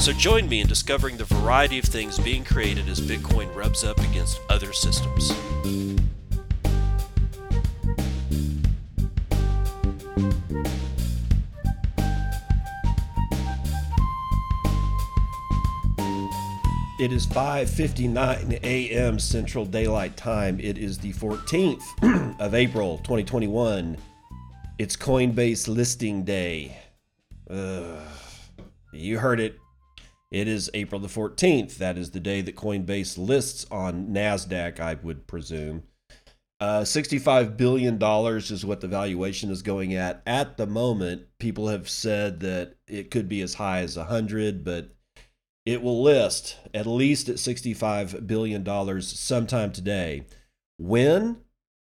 So join me in discovering the variety of things being created as Bitcoin rubs up against other systems. It is 5:59 a.m. Central Daylight Time. It is the 14th of April, 2021. It's Coinbase listing day. Ugh. You heard it. It is April the 14th. That is the day that Coinbase lists on NASDAQ, I would presume. Uh, $65 billion is what the valuation is going at. At the moment, people have said that it could be as high as 100, but it will list at least at $65 billion sometime today. When?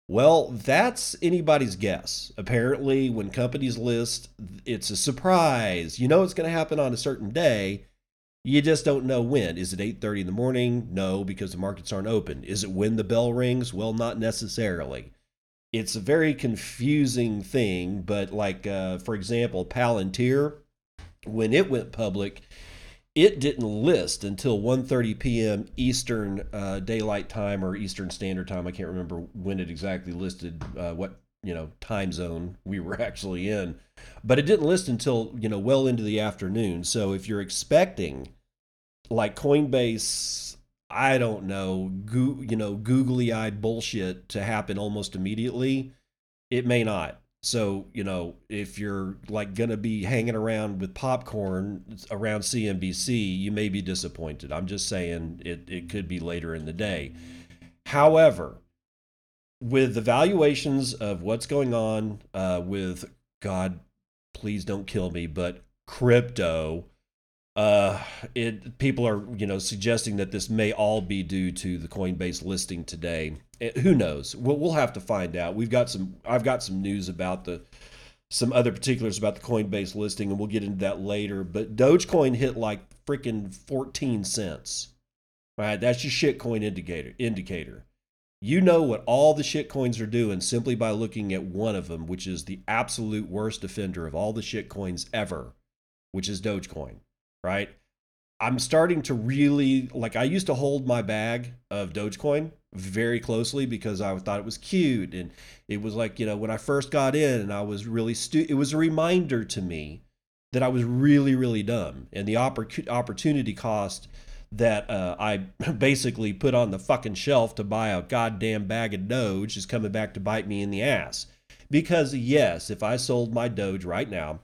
Well, that's anybody's guess. Apparently, when companies list, it's a surprise. You know it's going to happen on a certain day. You just don't know when. Is it 8:30 in the morning? No, because the markets aren't open. Is it when the bell rings? Well, not necessarily. It's a very confusing thing, but like uh, for example, Palantir, when it went public, it didn't list until 1.30 p.m eastern uh, daylight time or eastern standard time i can't remember when it exactly listed uh, what you know time zone we were actually in but it didn't list until you know well into the afternoon so if you're expecting like coinbase i don't know goo, you know googly eyed bullshit to happen almost immediately it may not so, you know, if you're like to be hanging around with popcorn around CNBC, you may be disappointed. I'm just saying it, it could be later in the day. However, with the valuations of what's going on uh, with, God, please don't kill me, but crypto, uh, it people are you know suggesting that this may all be due to the Coinbase listing today. It, who knows? We'll, we'll have to find out. We've got some. I've got some news about the some other particulars about the Coinbase listing, and we'll get into that later. But Dogecoin hit like freaking fourteen cents. Right, that's your shitcoin indicator. Indicator. You know what all the shitcoins are doing simply by looking at one of them, which is the absolute worst offender of all the shitcoins ever, which is Dogecoin right? I'm starting to really like I used to hold my bag of Dogecoin very closely because I thought it was cute and it was like, you know, when I first got in and I was really stu- it was a reminder to me that I was really really dumb and the oppor- opportunity cost that uh, I basically put on the fucking shelf to buy a goddamn bag of Doge is coming back to bite me in the ass. Because yes, if I sold my Doge right now,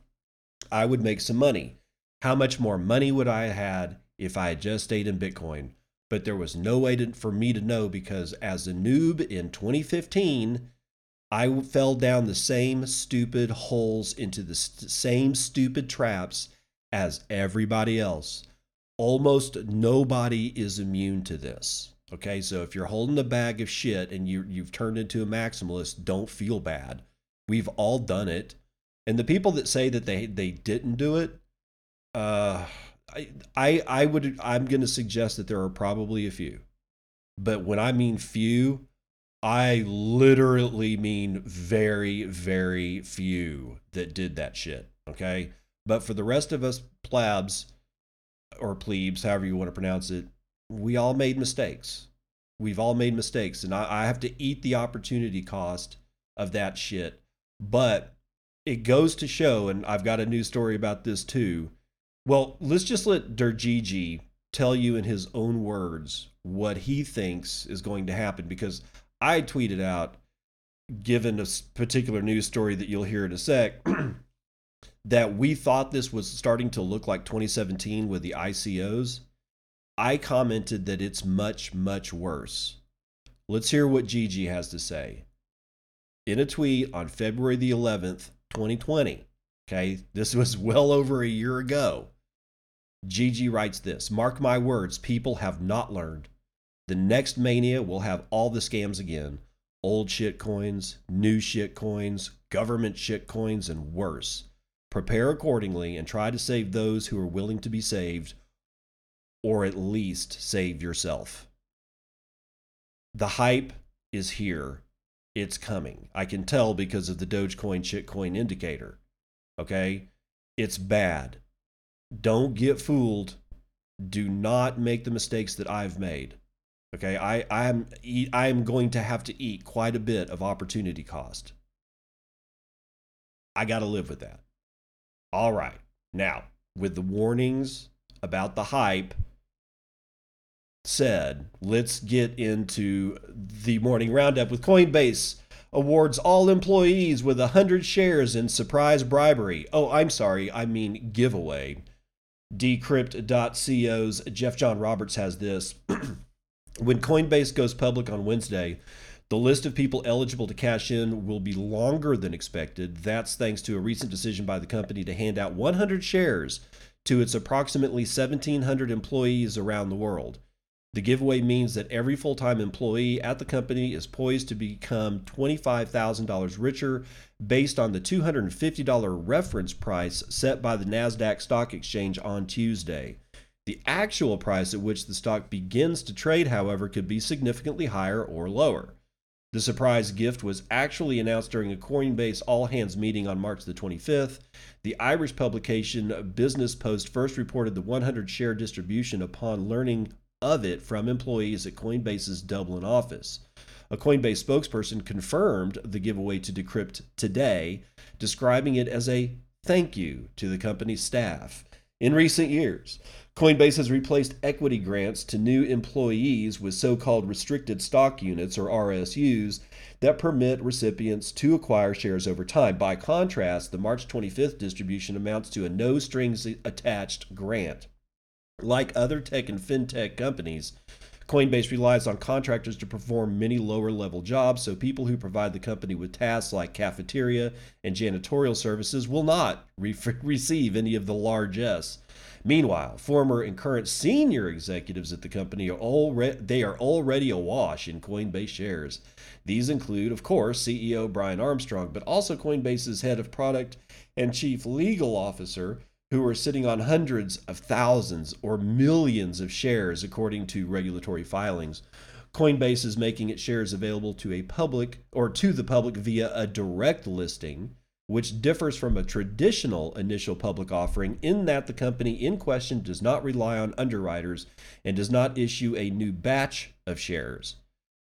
I would make some money how much more money would I have had if I had just stayed in Bitcoin? But there was no way to, for me to know because as a noob in 2015, I fell down the same stupid holes into the st- same stupid traps as everybody else. Almost nobody is immune to this. Okay, so if you're holding a bag of shit and you you've turned into a maximalist, don't feel bad. We've all done it. And the people that say that they they didn't do it, uh, I, I, I would, I'm going to suggest that there are probably a few, but when I mean few, I literally mean very, very few that did that shit. Okay. But for the rest of us plebs or plebes, however you want to pronounce it, we all made mistakes. We've all made mistakes. And I, I have to eat the opportunity cost of that shit. But it goes to show, and I've got a news story about this too well, let's just let Dergigi tell you in his own words what he thinks is going to happen because I tweeted out, given a particular news story that you'll hear in a sec, that we thought this was starting to look like 2017 with the ICOs. I commented that it's much, much worse. Let's hear what Gigi has to say. In a tweet on February the 11th, 2020, okay, this was well over a year ago. Gigi writes this Mark my words, people have not learned. The next mania will have all the scams again old shit coins, new shit coins, government shit coins, and worse. Prepare accordingly and try to save those who are willing to be saved, or at least save yourself. The hype is here. It's coming. I can tell because of the Dogecoin shitcoin indicator. Okay? It's bad. Don't get fooled. Do not make the mistakes that I've made. Okay, I I am I am going to have to eat quite a bit of opportunity cost. I got to live with that. All right. Now, with the warnings about the hype said, let's get into the morning roundup with Coinbase awards all employees with 100 shares in surprise bribery. Oh, I'm sorry, I mean giveaway. Decrypt.co's Jeff John Roberts has this. when Coinbase goes public on Wednesday, the list of people eligible to cash in will be longer than expected. That's thanks to a recent decision by the company to hand out 100 shares to its approximately 1,700 employees around the world. The giveaway means that every full time employee at the company is poised to become $25,000 richer based on the $250 reference price set by the NASDAQ Stock Exchange on Tuesday. The actual price at which the stock begins to trade, however, could be significantly higher or lower. The surprise gift was actually announced during a Coinbase all hands meeting on March the 25th. The Irish publication Business Post first reported the 100 share distribution upon learning of it from employees at Coinbase's Dublin office. A Coinbase spokesperson confirmed the giveaway to Decrypt today, describing it as a thank you to the company's staff. In recent years, Coinbase has replaced equity grants to new employees with so called restricted stock units or RSUs that permit recipients to acquire shares over time. By contrast, the March 25th distribution amounts to a no strings attached grant. Like other tech and fintech companies, Coinbase relies on contractors to perform many lower level jobs, so people who provide the company with tasks like cafeteria and janitorial services will not re- receive any of the largesse. Meanwhile, former and current senior executives at the company are already they are already awash in Coinbase shares. These include, of course, CEO Brian Armstrong, but also Coinbase's head of product and chief legal officer who are sitting on hundreds of thousands or millions of shares according to regulatory filings. Coinbase is making its shares available to a public or to the public via a direct listing, which differs from a traditional initial public offering in that the company in question does not rely on underwriters and does not issue a new batch of shares.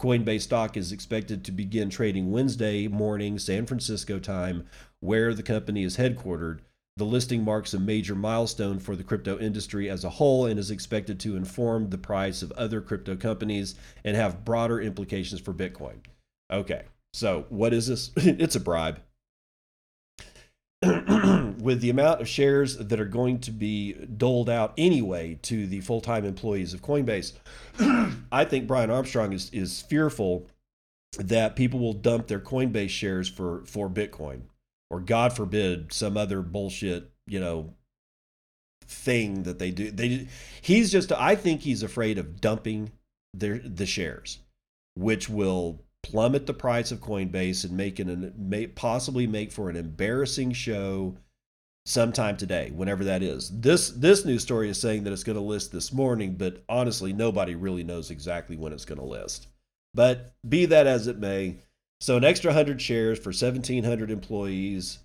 Coinbase stock is expected to begin trading Wednesday morning San Francisco time, where the company is headquartered. The listing marks a major milestone for the crypto industry as a whole and is expected to inform the price of other crypto companies and have broader implications for Bitcoin. Okay, so what is this? it's a bribe. With the amount of shares that are going to be doled out anyway to the full time employees of Coinbase, I think Brian Armstrong is, is fearful that people will dump their Coinbase shares for, for Bitcoin or God forbid some other bullshit, you know, thing that they do. They he's just I think he's afraid of dumping their the shares, which will plummet the price of Coinbase and make an may, possibly make for an embarrassing show sometime today, whenever that is. This this news story is saying that it's going to list this morning, but honestly, nobody really knows exactly when it's going to list. But be that as it may, so an extra 100 shares for 1,700 employees.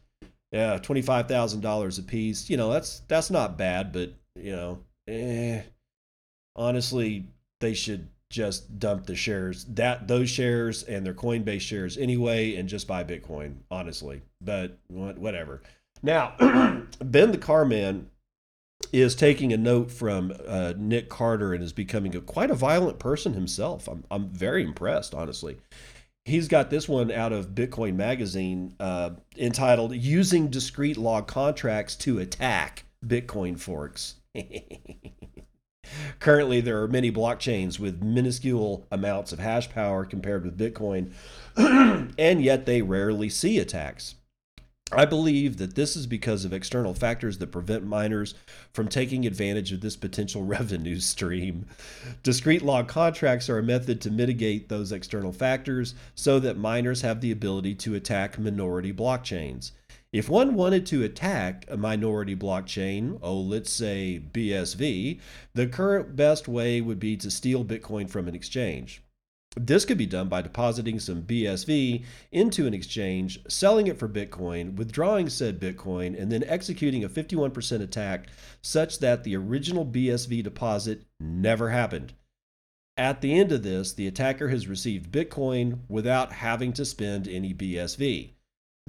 Yeah, $25,000 a piece. You know, that's that's not bad, but, you know, eh, honestly, they should just dump the shares that those shares and their coinbase shares anyway and just buy bitcoin honestly. But whatever. Now ben the carman is taking a note from uh, nick carter and is becoming a, quite a violent person himself. I'm, I'm very impressed honestly. He's got this one out of Bitcoin Magazine uh, entitled "Using Discrete Log Contracts to Attack Bitcoin Forks." Currently, there are many blockchains with minuscule amounts of hash power compared with Bitcoin, and yet they rarely see attacks. I believe that this is because of external factors that prevent miners from taking advantage of this potential revenue stream. Discrete log contracts are a method to mitigate those external factors so that miners have the ability to attack minority blockchains. If one wanted to attack a minority blockchain, oh, let's say BSV, the current best way would be to steal Bitcoin from an exchange. This could be done by depositing some BSV into an exchange, selling it for Bitcoin, withdrawing said Bitcoin, and then executing a 51% attack such that the original BSV deposit never happened. At the end of this, the attacker has received Bitcoin without having to spend any BSV.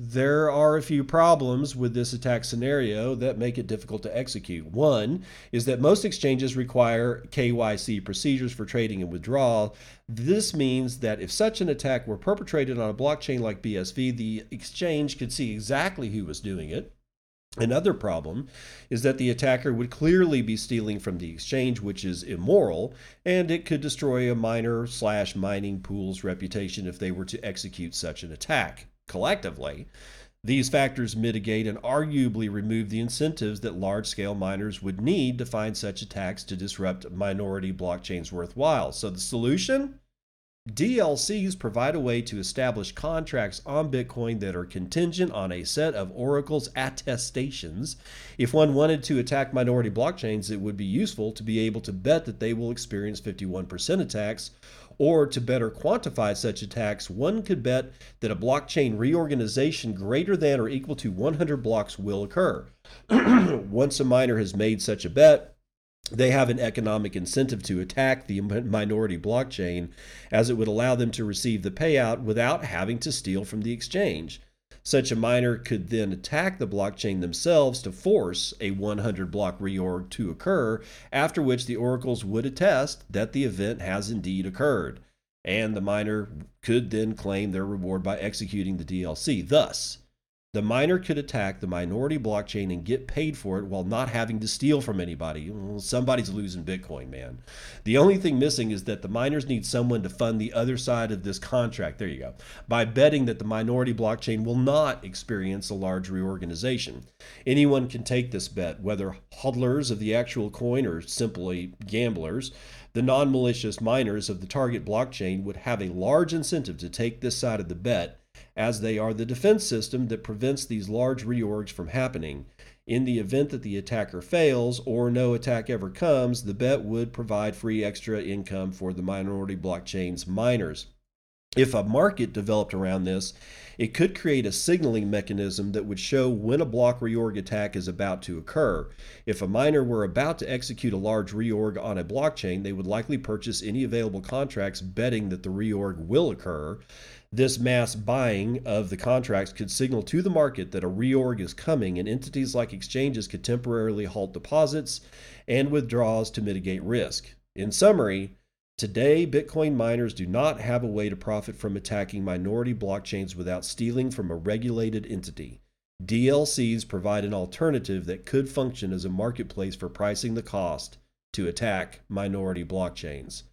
There are a few problems with this attack scenario that make it difficult to execute. One is that most exchanges require KYC procedures for trading and withdrawal. This means that if such an attack were perpetrated on a blockchain like BSV, the exchange could see exactly who was doing it. Another problem is that the attacker would clearly be stealing from the exchange, which is immoral, and it could destroy a miner slash mining pool's reputation if they were to execute such an attack collectively. These factors mitigate and arguably remove the incentives that large scale miners would need to find such attacks to disrupt minority blockchains worthwhile. So, the solution? DLCs provide a way to establish contracts on Bitcoin that are contingent on a set of Oracle's attestations. If one wanted to attack minority blockchains, it would be useful to be able to bet that they will experience 51% attacks or to better quantify such attacks, one could bet that a blockchain reorganization greater than or equal to 100 blocks will occur. Once a miner has made such a bet, they have an economic incentive to attack the minority blockchain as it would allow them to receive the payout without having to steal from the exchange. Such a miner could then attack the blockchain themselves to force a 100 block reorg to occur, after which the oracles would attest that the event has indeed occurred. And the miner could then claim their reward by executing the DLC. Thus, the miner could attack the minority blockchain and get paid for it while not having to steal from anybody. somebody's losing Bitcoin, man. The only thing missing is that the miners need someone to fund the other side of this contract. There you go. By betting that the minority blockchain will not experience a large reorganization. Anyone can take this bet, whether hodlers of the actual coin or simply gamblers. The non malicious miners of the target blockchain would have a large incentive to take this side of the bet as they are the defense system that prevents these large reorgs from happening. In the event that the attacker fails or no attack ever comes, the bet would provide free extra income for the minority blockchain's miners. If a market developed around this, it could create a signaling mechanism that would show when a block reorg attack is about to occur. If a miner were about to execute a large reorg on a blockchain, they would likely purchase any available contracts betting that the reorg will occur. This mass buying of the contracts could signal to the market that a reorg is coming, and entities like exchanges could temporarily halt deposits and withdrawals to mitigate risk. In summary, today Bitcoin miners do not have a way to profit from attacking minority blockchains without stealing from a regulated entity. DLCs provide an alternative that could function as a marketplace for pricing the cost to attack minority blockchains.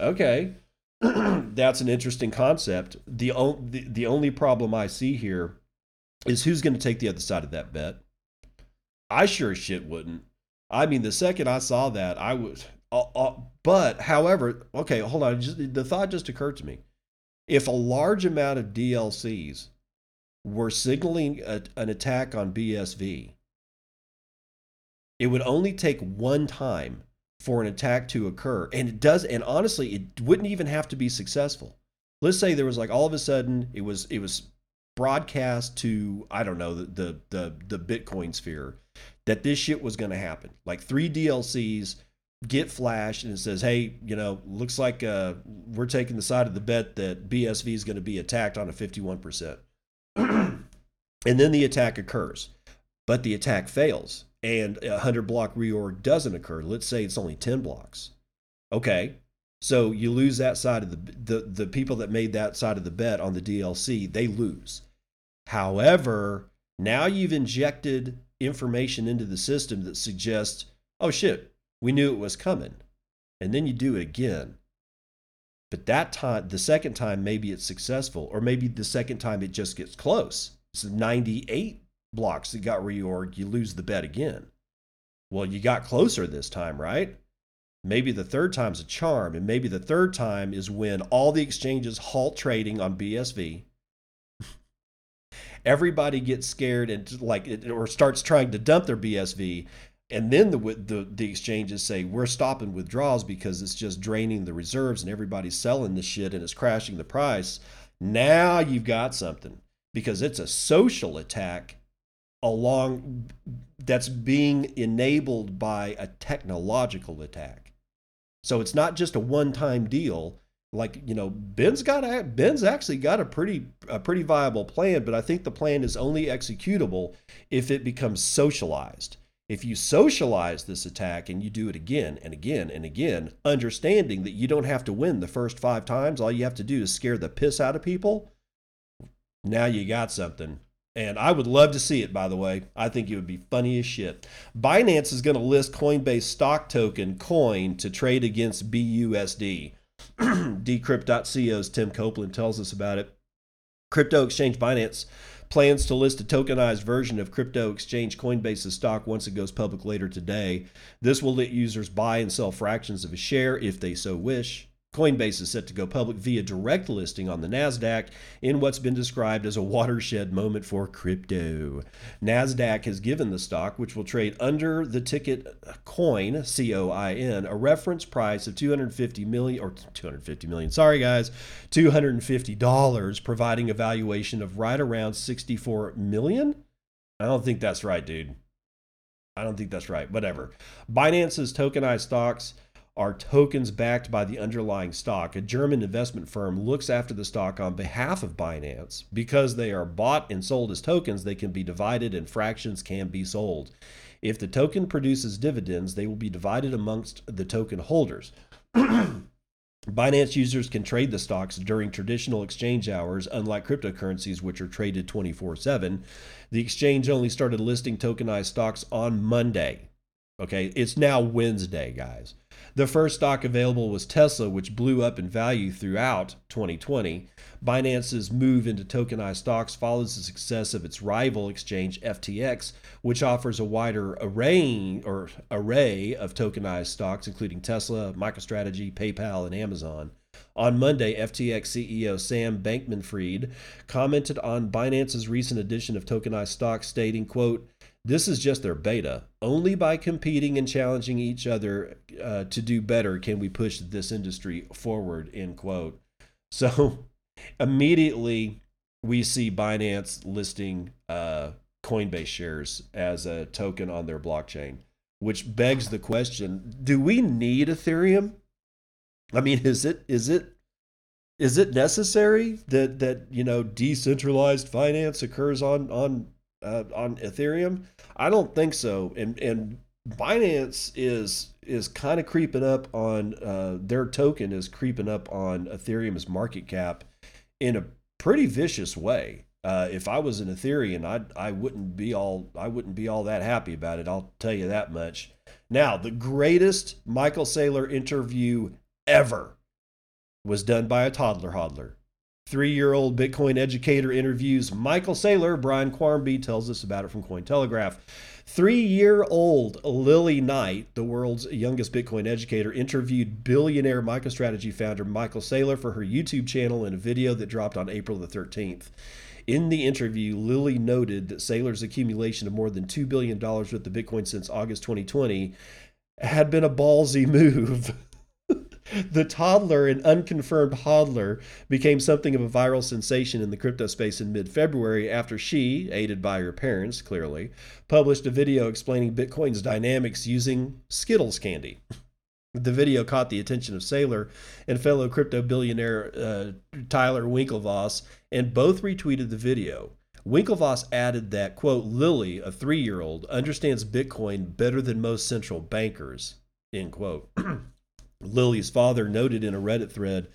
Okay, that's an interesting concept. The, o- the the only problem I see here is who's going to take the other side of that bet. I sure as shit wouldn't. I mean, the second I saw that, I was. Uh, uh, but, however, okay, hold on. Just, the thought just occurred to me. If a large amount of DLCs were signaling a, an attack on BSV, it would only take one time for an attack to occur. And it does, and honestly, it wouldn't even have to be successful. Let's say there was like all of a sudden it was it was broadcast to I don't know the the the, the Bitcoin sphere that this shit was going to happen. Like three DLCs get flashed and it says, "Hey, you know, looks like uh, we're taking the side of the bet that BSV is going to be attacked on a 51%." and then the attack occurs. But the attack fails and a 100 block reorg doesn't occur, let's say it's only 10 blocks. Okay, so you lose that side of the, the, the people that made that side of the bet on the DLC, they lose. However, now you've injected information into the system that suggests, oh shit, we knew it was coming. And then you do it again. But that time, the second time, maybe it's successful, or maybe the second time it just gets close So 98 blocks that got reorged, you lose the bet again. Well, you got closer this time, right? Maybe the third time's a charm, and maybe the third time is when all the exchanges halt trading on BSV. Everybody gets scared and like or starts trying to dump their BSV, and then the, the the exchanges say we're stopping withdrawals because it's just draining the reserves and everybody's selling the shit and it's crashing the price. Now you've got something because it's a social attack along that's being enabled by a technological attack. So it's not just a one-time deal. Like you know, Ben's got a, Ben's actually got a pretty a pretty viable plan, but I think the plan is only executable if it becomes socialized. If you socialize this attack and you do it again and again and again, understanding that you don't have to win the first five times, all you have to do is scare the piss out of people, now you got something. And I would love to see it, by the way. I think it would be funny as shit. Binance is going to list Coinbase stock token coin to trade against BUSD. Decrypt.co's Tim Copeland tells us about it. Crypto exchange Binance plans to list a tokenized version of crypto exchange Coinbase's stock once it goes public later today. This will let users buy and sell fractions of a share if they so wish. Coinbase is set to go public via direct listing on the NASDAQ in what's been described as a watershed moment for crypto. NASDAQ has given the stock, which will trade under the ticket COIN, C O I N, a reference price of 250 million, or 250 million, sorry guys, $250, providing a valuation of right around 64 million? I don't think that's right, dude. I don't think that's right. Whatever. Binance's tokenized stocks are tokens backed by the underlying stock. A German investment firm looks after the stock on behalf of Binance. Because they are bought and sold as tokens, they can be divided and fractions can be sold. If the token produces dividends, they will be divided amongst the token holders. Binance users can trade the stocks during traditional exchange hours, unlike cryptocurrencies, which are traded 24 7. The exchange only started listing tokenized stocks on Monday. Okay, it's now Wednesday, guys. The first stock available was Tesla, which blew up in value throughout 2020. Binance's move into tokenized stocks follows the success of its rival exchange FTX, which offers a wider array or array of tokenized stocks including Tesla, MicroStrategy, PayPal, and Amazon. On Monday, FTX CEO Sam Bankman-Fried commented on Binance's recent addition of tokenized stocks, stating, quote, this is just their beta. Only by competing and challenging each other uh, to do better can we push this industry forward. End quote. So immediately we see Binance listing uh, Coinbase shares as a token on their blockchain, which begs the question: Do we need Ethereum? I mean, is it is it is it necessary that that you know decentralized finance occurs on on uh, on Ethereum? I don't think so. And and Binance is is kind of creeping up on uh, their token is creeping up on Ethereum's market cap in a pretty vicious way. Uh, if I was an Ethereum, I I wouldn't be all I wouldn't be all that happy about it. I'll tell you that much. Now, the greatest Michael Saylor interview ever was done by a toddler hodler. Three year old Bitcoin educator interviews Michael Saylor. Brian Quarmby tells us about it from Cointelegraph. Three year old Lily Knight, the world's youngest Bitcoin educator, interviewed billionaire MicroStrategy founder Michael Saylor for her YouTube channel in a video that dropped on April the 13th. In the interview, Lily noted that Saylor's accumulation of more than $2 billion worth of Bitcoin since August 2020 had been a ballsy move. The toddler and unconfirmed hodler became something of a viral sensation in the crypto space in mid February after she, aided by her parents, clearly, published a video explaining Bitcoin's dynamics using Skittles candy. The video caught the attention of Saylor and fellow crypto billionaire uh, Tyler Winklevoss, and both retweeted the video. Winklevoss added that, quote, Lily, a three year old, understands Bitcoin better than most central bankers, end quote. Lily's father noted in a Reddit thread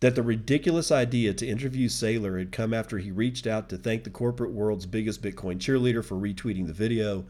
that the ridiculous idea to interview Saylor had come after he reached out to thank the corporate world's biggest Bitcoin cheerleader for retweeting the video.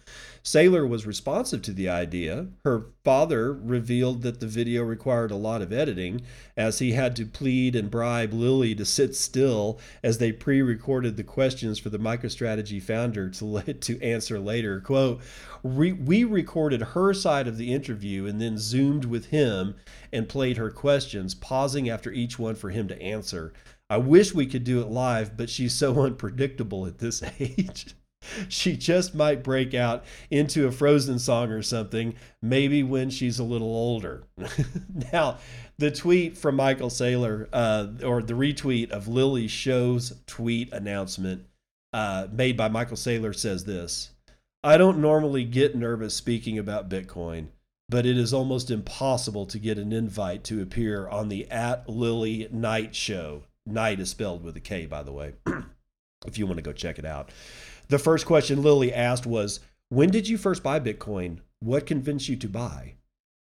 Saylor was responsive to the idea. Her father revealed that the video required a lot of editing, as he had to plead and bribe Lily to sit still as they pre recorded the questions for the MicroStrategy founder to, to answer later. Quote, we recorded her side of the interview and then zoomed with him and played her questions, pausing after each one for him to answer. I wish we could do it live, but she's so unpredictable at this age. she just might break out into a Frozen song or something, maybe when she's a little older. now, the tweet from Michael Saylor, uh, or the retweet of Lily Show's tweet announcement uh, made by Michael Saylor says this I don't normally get nervous speaking about Bitcoin, but it is almost impossible to get an invite to appear on the at Lily Knight show. Knight is spelled with a K, by the way, if you want to go check it out. The first question Lily asked was, When did you first buy Bitcoin? What convinced you to buy?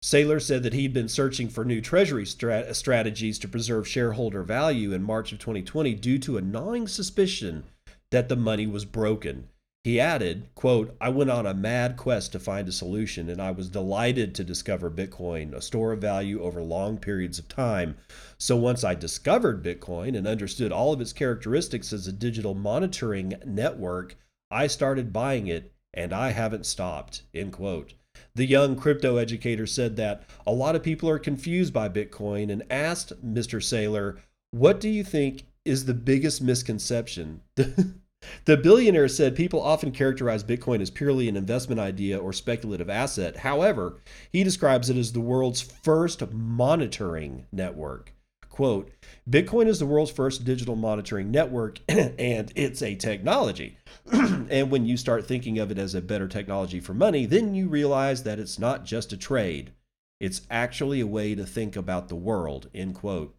Saylor said that he'd been searching for new treasury strat- strategies to preserve shareholder value in March of 2020 due to a gnawing suspicion that the money was broken he added, quote, I went on a mad quest to find a solution, and I was delighted to discover Bitcoin, a store of value over long periods of time. So once I discovered Bitcoin and understood all of its characteristics as a digital monetary network, I started buying it, and I haven't stopped, end quote. The young crypto educator said that a lot of people are confused by Bitcoin and asked Mr. Saylor, What do you think is the biggest misconception? The billionaire said people often characterize Bitcoin as purely an investment idea or speculative asset. However, he describes it as the world's first monetary network. Quote, Bitcoin is the world's first digital monetary network and it's a technology. and when you start thinking of it as a better technology for money, then you realize that it's not just a trade. It's actually a way to think about the world, end quote.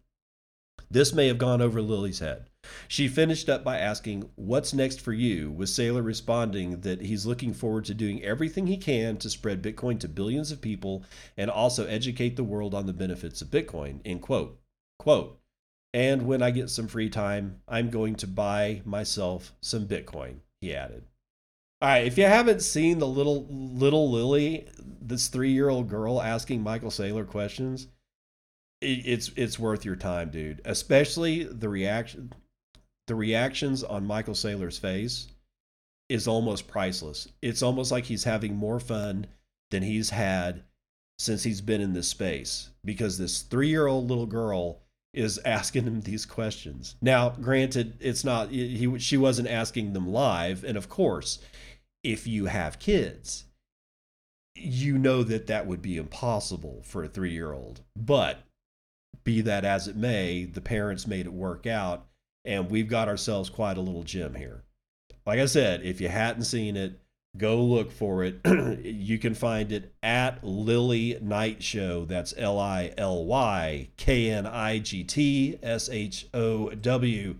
This may have gone over Lily's head. She finished up by asking, What's next for you? with Saylor responding that he's looking forward to doing everything he can to spread Bitcoin to billions of people and also educate the world on the benefits of Bitcoin. End quote. Quote. And when I get some free time, I'm going to buy myself some Bitcoin, he added. All right, if you haven't seen the little little Lily, this three year old girl asking Michael Saylor questions, it's it's worth your time, dude. Especially the reaction the reactions on Michael Saylor's face is almost priceless. It's almost like he's having more fun than he's had since he's been in this space because this three year old little girl is asking him these questions. Now, granted, it's not he she wasn't asking them live, and of course, if you have kids, you know that that would be impossible for a three year old. But be that as it may, the parents made it work out and we've got ourselves quite a little gem here. Like I said, if you hadn't seen it, go look for it. you can find it at Lily Knight Show. That's L I L Y K N I G T S H O W.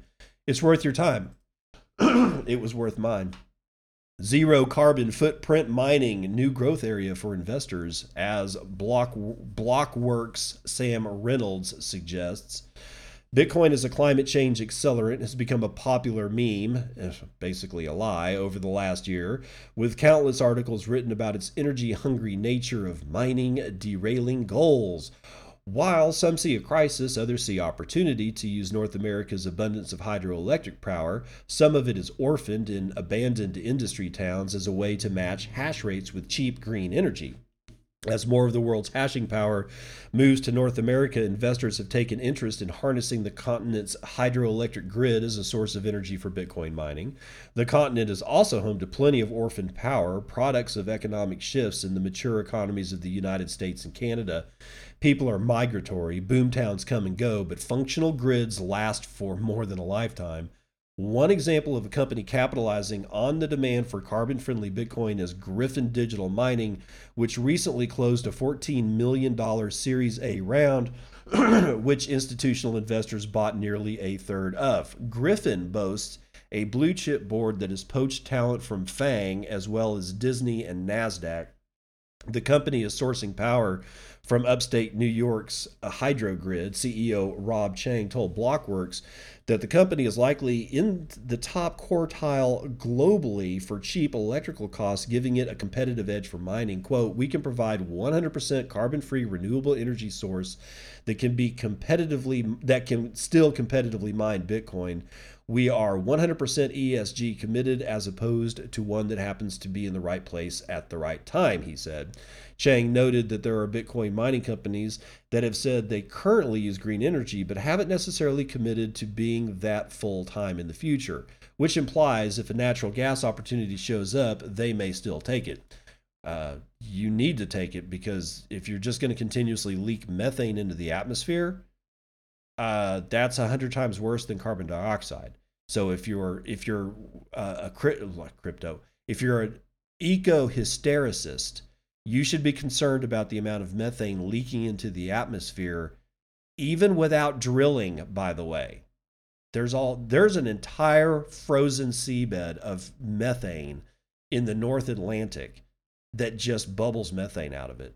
It's worth your time. it was worth mine. Zero carbon footprint mining, new growth area for investors, as Block Blockworks Sam Reynolds suggests. Bitcoin as a climate change accelerant has become a popular meme, eh, basically a lie, over the last year, with countless articles written about its energy hungry nature of mining derailing goals. While some see a crisis, others see opportunity to use North America's abundance of hydroelectric power. Some of it is orphaned in abandoned industry towns as a way to match hash rates with cheap green energy. As more of the world's hashing power moves to North America, investors have taken interest in harnessing the continent's hydroelectric grid as a source of energy for Bitcoin mining. The continent is also home to plenty of orphaned power, products of economic shifts in the mature economies of the United States and Canada. People are migratory, boomtowns come and go, but functional grids last for more than a lifetime. One example of a company capitalizing on the demand for carbon friendly Bitcoin is Gryphon Digital Mining, which recently closed a $14 million Series A round, which institutional investors bought nearly a third of. Gryphon boasts a blue chip board that has poached talent from FANG as well as Disney and NASDAQ. The company is sourcing power from upstate New York's uh, Hydrogrid, CEO Rob Chang told Blockworks that the company is likely in the top quartile globally for cheap electrical costs, giving it a competitive edge for mining. Quote, we can provide 100% carbon-free renewable energy source that can be competitively that can still competitively mine Bitcoin. We are 100% ESG committed as opposed to one that happens to be in the right place at the right time, he said. Chang noted that there are Bitcoin mining companies that have said they currently use green energy but haven't necessarily committed to being that full time in the future, which implies if a natural gas opportunity shows up, they may still take it. Uh, you need to take it because if you're just going to continuously leak methane into the atmosphere, uh, that's hundred times worse than carbon dioxide. So if you're if you're uh, a crypto, if you're an eco hystericist, you should be concerned about the amount of methane leaking into the atmosphere, even without drilling, by the way. There's all there's an entire frozen seabed of methane in the North Atlantic that just bubbles methane out of it.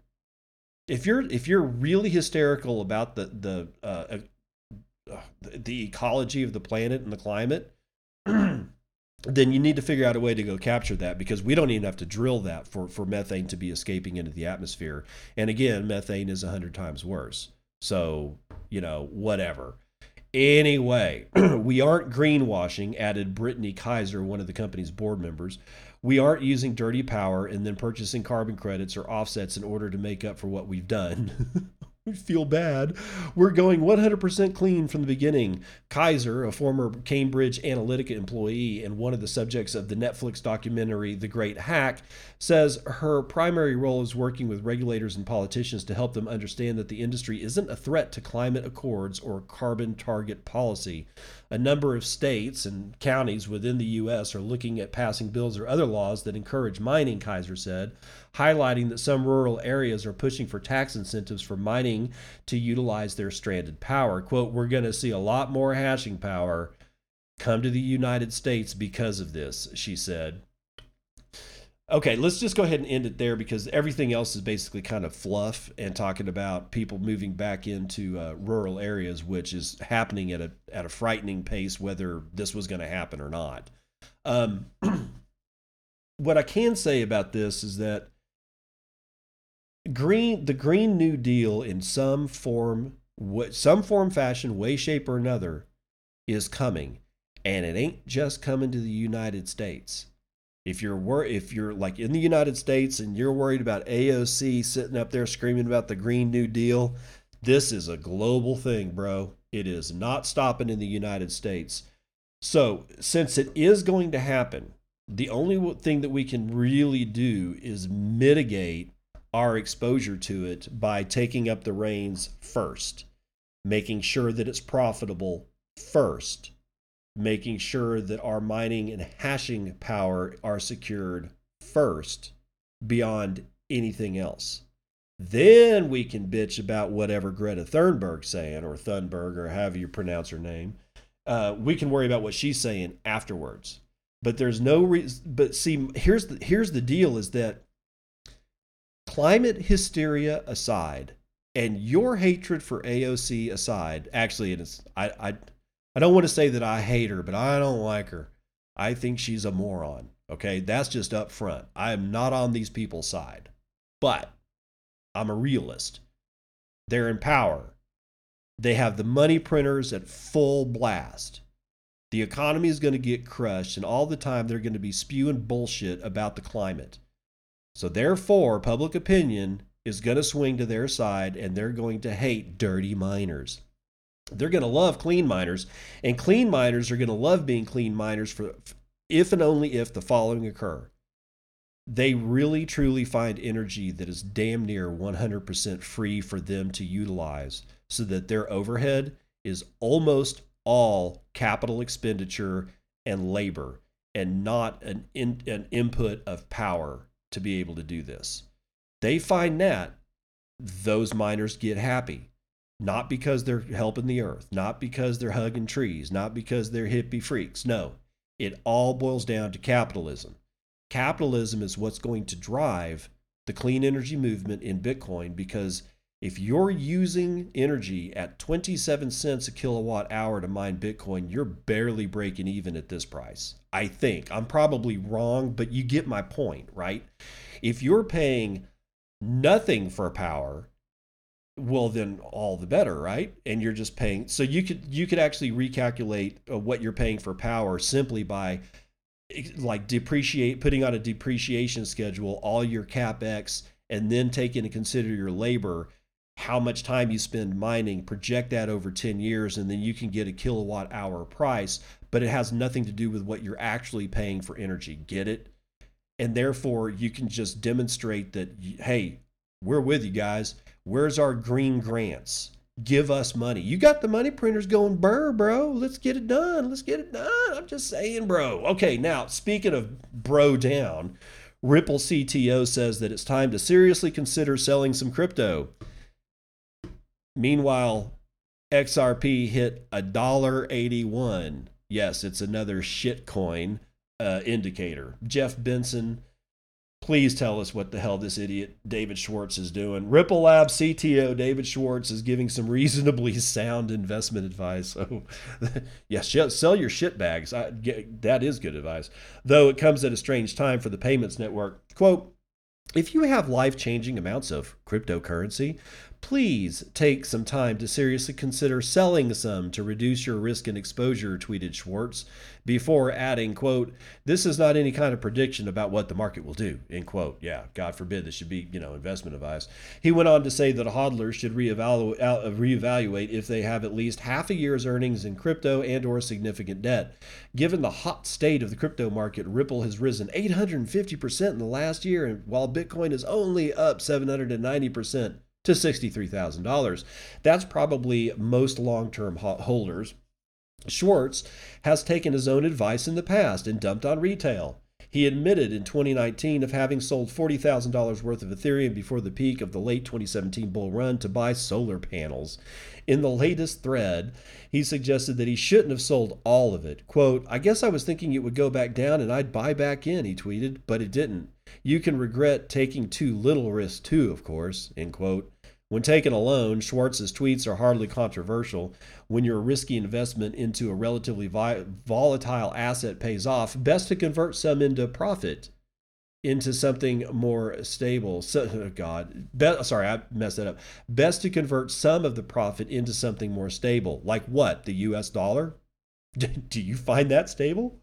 If you're if you're really hysterical about the the uh, the ecology of the planet and the climate, then you need to figure out a way to go capture that because we don't even have to drill that for, for methane to be escaping into the atmosphere. And again, methane is 100 times worse. So, you know, whatever. Anyway, we aren't greenwashing, added Brittany Kaiser, one of the company's board members. We aren't using dirty power and then purchasing carbon credits or offsets in order to make up for what we've done. We feel bad. We're going 100% clean from the beginning. Kaiser, a former Cambridge Analytica employee and one of the subjects of the Netflix documentary The Great Hack, says her primary role is working with regulators and politicians to help them understand that the industry isn't a threat to climate accords or carbon target policy. A number of states and counties within the U.S. are looking at passing bills or other laws that encourage mining, Kaiser said highlighting that some rural areas are pushing for tax incentives for mining to utilize their stranded power. Quote, we're going to see a lot more hashing power come to the United States because of this, she said. Okay, let's just go ahead and end it there because everything else is basically kind of fluff and talking about people moving back into uh, rural areas, which is happening at a at a frightening pace, whether this was going to happen or not. Um, what I can say about this is that green the green new deal in some form what some form fashion way shape or another is coming and it ain't just coming to the united states if you're wor- if you're like in the united states and you're worried about aoc sitting up there screaming about the green new deal this is a global thing bro. It is not stopping in the united states. So since it is going to happen the only thing that we can really do is mitigate our exposure to it by taking up the reins first, making sure that it's profitable first, making sure that our mining and hashing power are secured first beyond anything else. Then we can bitch about whatever Greta Thunberg's saying, or Thunberg, or however you pronounce her name. Uh, we can worry about what she's saying afterwards. But there's no reason. But see, here's the here's the deal: is that climate hysteria aside, and your hatred for AOC aside, actually, it's I I I don't want to say that I hate her, but I don't like her. I think she's a moron. Okay, that's just up front. I am not on these people's side, but I'm a realist. They're in power. They have the money printers at full blast. The economy is going to get crushed, and all the time they're going to be spewing bullshit about the climate. So therefore, public opinion is going to swing to their side and they're going to hate dirty miners. They're going to love clean miners, and clean miners are going to love being clean miners for if and only if the following occur. They really truly find energy that is damn near 100% free for them to utilize so that their overhead is almost all capital expenditure and labor and not an, in, an input of power to be able to do this. They find that those miners get happy, not because they're helping the earth, not because they're hugging trees, not because they're hippie freaks. No, it all boils down to capitalism. Capitalism is what's going to drive the clean energy movement in Bitcoin because If you're using energy at 27 cents a kilowatt hour to mine Bitcoin, you're barely breaking even at this price. I think. I'm probably wrong, but you get my point, right? If you're paying nothing for power, well then all the better, right? And you're just paying so you could you could actually recalculate uh, what you're paying for power simply by like depreciate putting on a depreciation schedule all your capex and then take into consider your labor how much time you spend mining, project that over 10 years, and then you can get a kilowatt hour price, but it has nothing to do with what you're actually paying for energy. Get it? And therefore, you can just demonstrate that, hey, we're with you guys. Where's our green grants? Give us money. You got the money printers going burr, bro. Let's get it done. Let's get it done. I'm just saying, bro. Okay, now, speaking of bro down, Ripple CTO says that it's time to seriously consider selling some crypto. Meanwhile, XRP hit a dollar eighty-one. Yes, it's another shitcoin uh, indicator. Jeff Benson, please tell us what the hell this idiot David Schwartz is doing. Ripple Lab CTO David Schwartz is giving some reasonably sound investment advice. Oh, so, yes, sell your shit bags. I, that is good advice. Though it comes at a strange time for the payments network. Quote, if you have life changing amounts of cryptocurrency, please take some time to seriously consider selling some to reduce your risk and exposure, tweeted Schwartz, before adding, quote, this is not any kind of prediction about what the market will do, end quote. Yeah, God forbid this should be, you know, investment advice. He went on to say that hodlers should reevaluate, reevaluate if they have at least half a year's earnings in crypto and or significant debt. Given the hot state of the crypto market, Ripple has risen 850% in the last year, and while Bitcoin is only up 790% to $63,000. That's probably most long term holders. Schwartz has taken his own advice in the past and dumped on retail. He admitted in 2019 of having sold $40,000 worth of Ethereum before the peak of the late 2017 bull run to buy solar panels. In the latest thread, he suggested that he shouldn't have sold all of it. Quote, I guess I was thinking it would go back down and I'd buy back in, he tweeted, but it didn't. You can regret taking too little risk too, of course, end quote. When taken alone, Schwartz's tweets are hardly controversial. When your risky investment into a relatively vi- volatile asset pays off, best to convert some into profit, into something more stable. So, oh God, Be- sorry, I messed that up. Best to convert some of the profit into something more stable. Like what? The US dollar? Do you find that stable?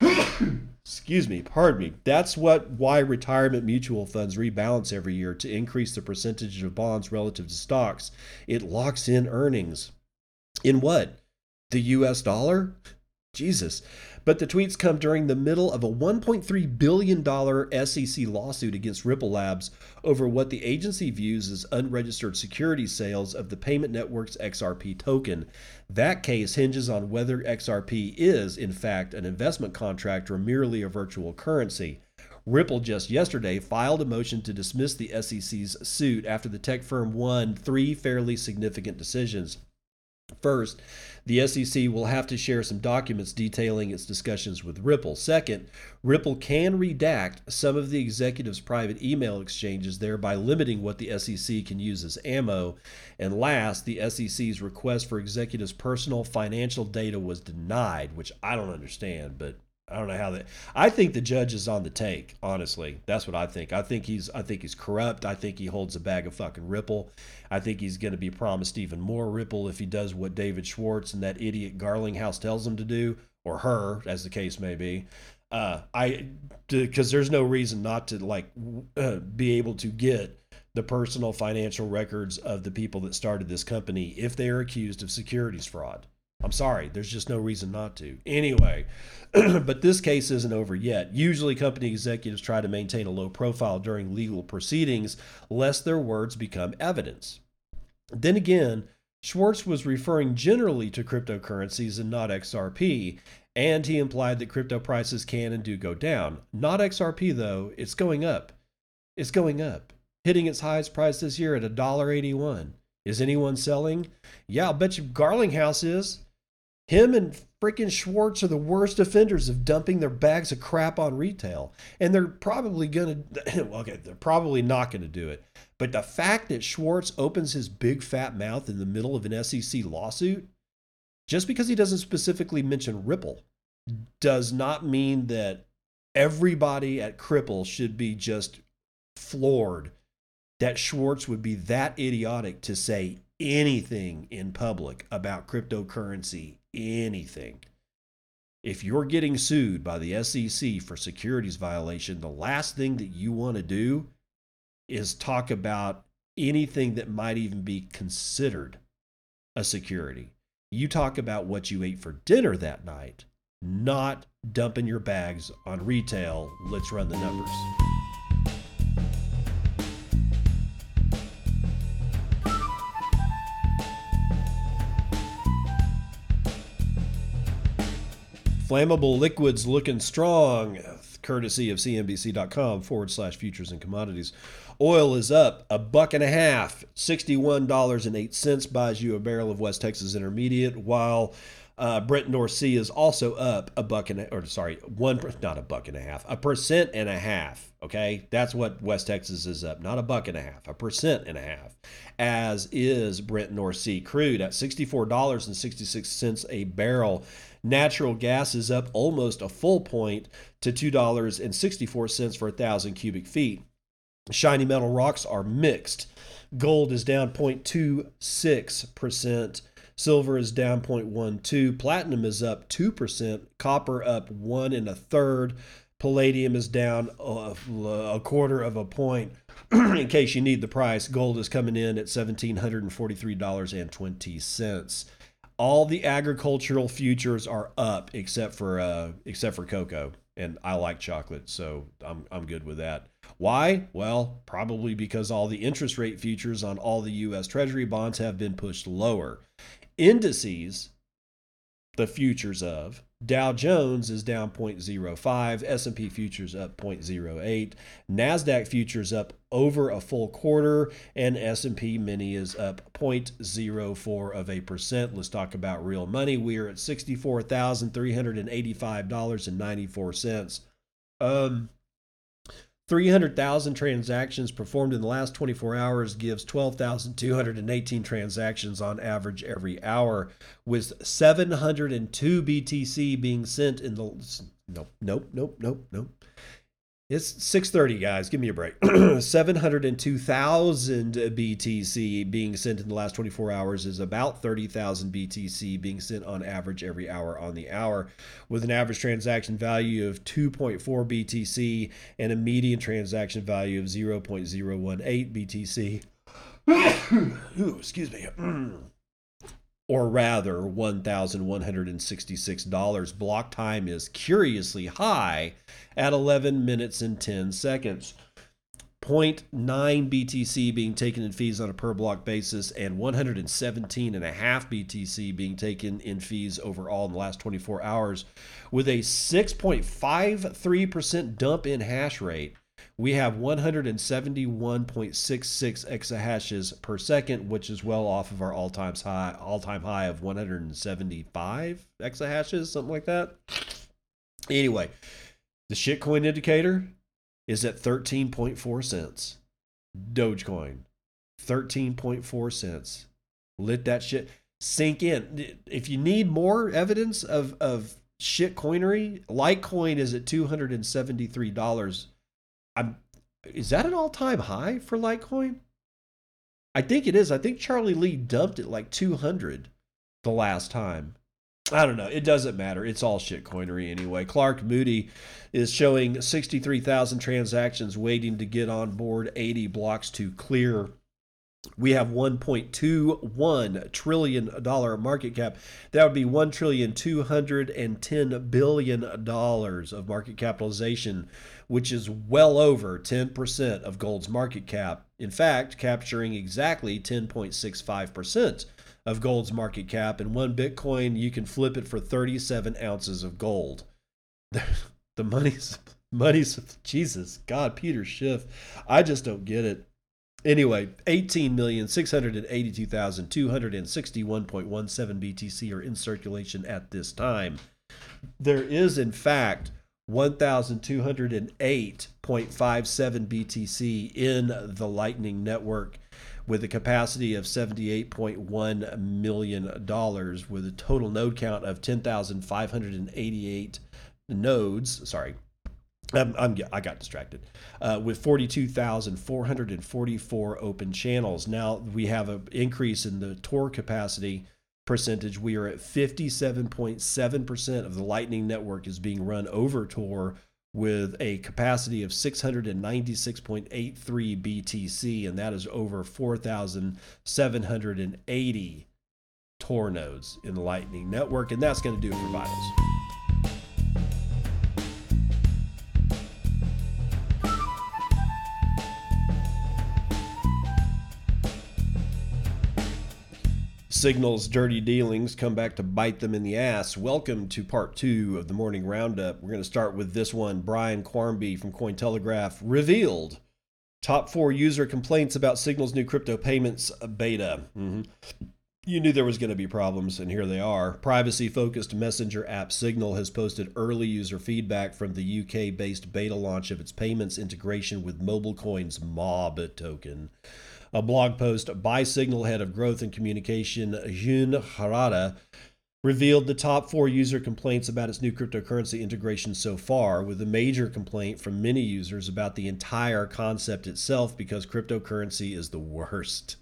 Excuse me, pardon me. That's what why retirement mutual funds rebalance every year to increase the percentage of bonds relative to stocks. It locks in earnings. In what? The US dollar? Jesus. But the tweets come during the middle of a $1.3 billion SEC lawsuit against Ripple Labs over what the agency views as unregistered security sales of the payment network's XRP token. That case hinges on whether XRP is, in fact, an investment contract or merely a virtual currency. Ripple just yesterday filed a motion to dismiss the SEC's suit after the tech firm won three fairly significant decisions. First, the SEC will have to share some documents detailing its discussions with Ripple. Second, Ripple can redact some of the executive's private email exchanges, thereby limiting what the SEC can use as ammo. And last, the SEC's request for executives' personal financial data was denied, which I don't understand, but I don't know how that. I think the judge is on the take. Honestly, that's what I think. I think he's. I think he's corrupt. I think he holds a bag of fucking Ripple. I think he's going to be promised even more Ripple if he does what David Schwartz and that idiot Garlinghouse tells him to do, or her, as the case may be. Uh, I because there's no reason not to like uh, be able to get the personal financial records of the people that started this company if they are accused of securities fraud. I'm sorry, there's just no reason not to. Anyway, but this case isn't over yet. Usually, company executives try to maintain a low profile during legal proceedings, lest their words become evidence. Then again, Schwartz was referring generally to cryptocurrencies and not XRP, and he implied that crypto prices can and do go down. Not XRP, though, it's going up. It's going up, hitting its highest price this year at $1.81. Is anyone selling? Yeah, I'll bet you Garlinghouse is. Him and freaking Schwartz are the worst offenders of dumping their bags of crap on retail. And they're probably going to, okay, they're probably not going to do it. But the fact that Schwartz opens his big fat mouth in the middle of an SEC lawsuit, just because he doesn't specifically mention Ripple, does not mean that everybody at Cripple should be just floored that Schwartz would be that idiotic to say anything in public about cryptocurrency, anything. If you're getting sued by the SEC for securities violation, the last thing that you want to do is talk about anything that might even be considered a security. You talk about what you ate for dinner that night, not dumping your bags on retail. Let's run the numbers. Flammable liquids looking strong, courtesy of CNBC.com forward slash futures and commodities. Oil is up a buck and a half, $61.08 buys you a barrel of West Texas Intermediate, while uh, Brent North Sea is also up a buck and a, or sorry, one not a buck and a half, a percent and a half. Okay, that's what West Texas is up, not a buck and a half, a percent and a half. As is Brent North Sea crude at sixty-four dollars and sixty-six cents a barrel. Natural gas is up almost a full point to $2.64 for a thousand cubic feet. Shiny metal rocks are mixed. Gold is down 0.26%. Silver is down 0.12. Platinum is up 2%. Copper up one and a third. Palladium is down a, a quarter of a point. in case you need the price, gold is coming in at $1,743.20 all the agricultural futures are up except for uh, except for cocoa, and I like chocolate, so I'm I'm good with that. Why? Well, probably because all the interest rate futures on all the U.S. Treasury bonds have been pushed lower. Indices, the futures of Dow Jones is down 0.05, S&P futures up 0.08, Nasdaq futures up over a full quarter and S&P mini is up 0.04 of a percent. Let's talk about real money. We are at $64,385.94. Um 300,000 transactions performed in the last 24 hours gives 12,218 transactions on average every hour, with 702 BTC being sent in the. Nope, nope, nope, nope, nope. It's 6:30, guys. Give me a break. 702,000 BTC being sent in the last 24 hours is about 30,000 BTC being sent on average every hour on the hour, with an average transaction value of 2.4 BTC and a median transaction value of 0.018 BTC. Ooh, excuse me. or rather $1,166. Block time is curiously high at 11 minutes and 10 seconds. 0.9 BTC being taken in fees on a per block basis, and 117.5 BTC being taken in fees overall in the last 24 hours, with a 6.53% dump in hash rate we have 171.66 exahashes per second, which is well off of our all-time high, all-time high of 175 exahashes, something like that. Anyway, the shitcoin indicator is at 13.4 cents. Dogecoin, 13.4 cents. Let that shit sink in. If you need more evidence of of shitcoinery, Litecoin is at $273 I'm is that an all-time high for Litecoin? I think it is. I think Charlie Lee dumped it like 200 the last time. I don't know. It doesn't matter. It's all shitcoinery anyway. Clark Moody is showing 63,000 transactions waiting to get on board, 80 blocks to clear we have 1.21 trillion dollar market cap that would be 1 trillion 210 billion dollars of market capitalization which is well over 10% of gold's market cap. In fact capturing exactly 10.65% of gold's market cap and one bitcoin you can flip it for 37 ounces of gold. The money's money's jesus god peter schiff i just don't get it. Anyway, 18,682,261.17 BTC are in circulation at this time. There is, in fact, 1,208.57 BTC in the Lightning Network with a capacity of $78.1 million with a total node count of 10,588 nodes. Sorry. I'm, I'm, i got distracted uh, with 42,444 open channels. Now we have an increase in the Tor capacity percentage. We are at 57.7% of the Lightning network is being run over Tor with a capacity of 696.83 BTC, and that is over 4,780 Tor nodes in the Lightning Network, and that's going to do it for Vitals. Signal's dirty dealings come back to bite them in the ass. Welcome to part two of the morning roundup. We're going to start with this one. Brian Quarmby from Cointelegraph revealed top four user complaints about Signal's new crypto payments beta. Mm-hmm. You knew there was going to be problems, and here they are. Privacy focused messenger app Signal has posted early user feedback from the UK based beta launch of its payments integration with MobileCoin's MOB token. A blog post by Signal head of growth and communication, Jun Harada, revealed the top four user complaints about its new cryptocurrency integration so far, with a major complaint from many users about the entire concept itself because cryptocurrency is the worst.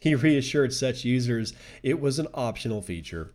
He reassured such users it was an optional feature.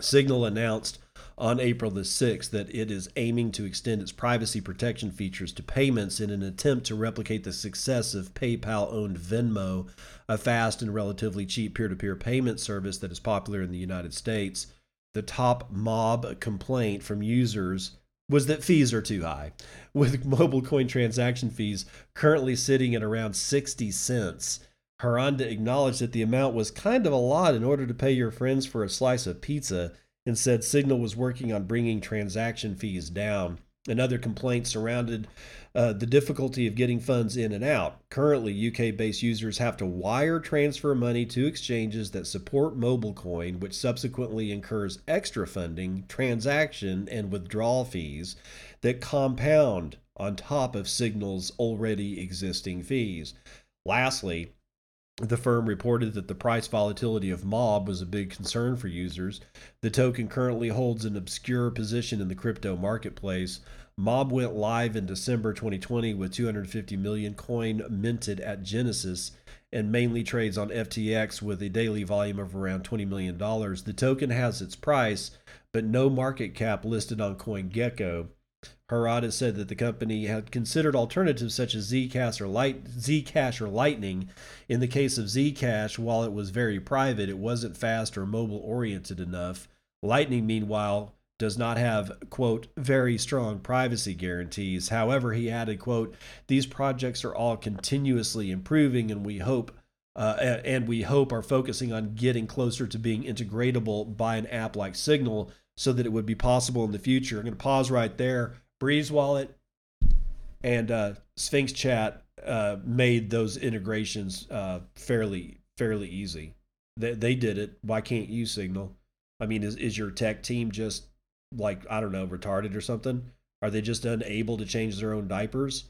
Signal announced on April the 6th that it is aiming to extend its privacy protection features to payments in an attempt to replicate the success of PayPal owned Venmo, a fast and relatively cheap peer to peer payment service that is popular in the United States. The top mob complaint from users was that fees are too high, with mobile coin transaction fees currently sitting at around 60 cents. Harada acknowledged that the amount was kind of a lot in order to pay your friends for a slice of pizza and said Signal was working on bringing transaction fees down. Another complaint surrounded uh, the difficulty of getting funds in and out. Currently, UK based users have to wire transfer money to exchanges that support MobileCoin, which subsequently incurs extra funding, transaction, and withdrawal fees that compound on top of Signal's already existing fees. Lastly, the firm reported that the price volatility of MOB was a big concern for users. The token currently holds an obscure position in the crypto marketplace. MOB went live in December 2020 with 250 million coin minted at Genesis and mainly trades on FTX with a daily volume of around $20 million. The token has its price, but no market cap listed on CoinGecko. Harada said that the company had considered alternatives such as Zcash or Light Zcash or Lightning. In the case of Zcash, while it was very private, it wasn't fast or mobile oriented enough. Lightning, meanwhile, does not have quote very strong privacy guarantees. However, he added quote these projects are all continuously improving, and we hope. Uh, and we hope are focusing on getting closer to being integratable by an app like Signal so that it would be possible in the future. I'm going to pause right there. Breeze Wallet and uh, Sphinx Chat uh, made those integrations uh, fairly fairly easy. They, they did it. Why can't you Signal? I mean, is is your tech team just like I don't know retarded or something? Are they just unable to change their own diapers?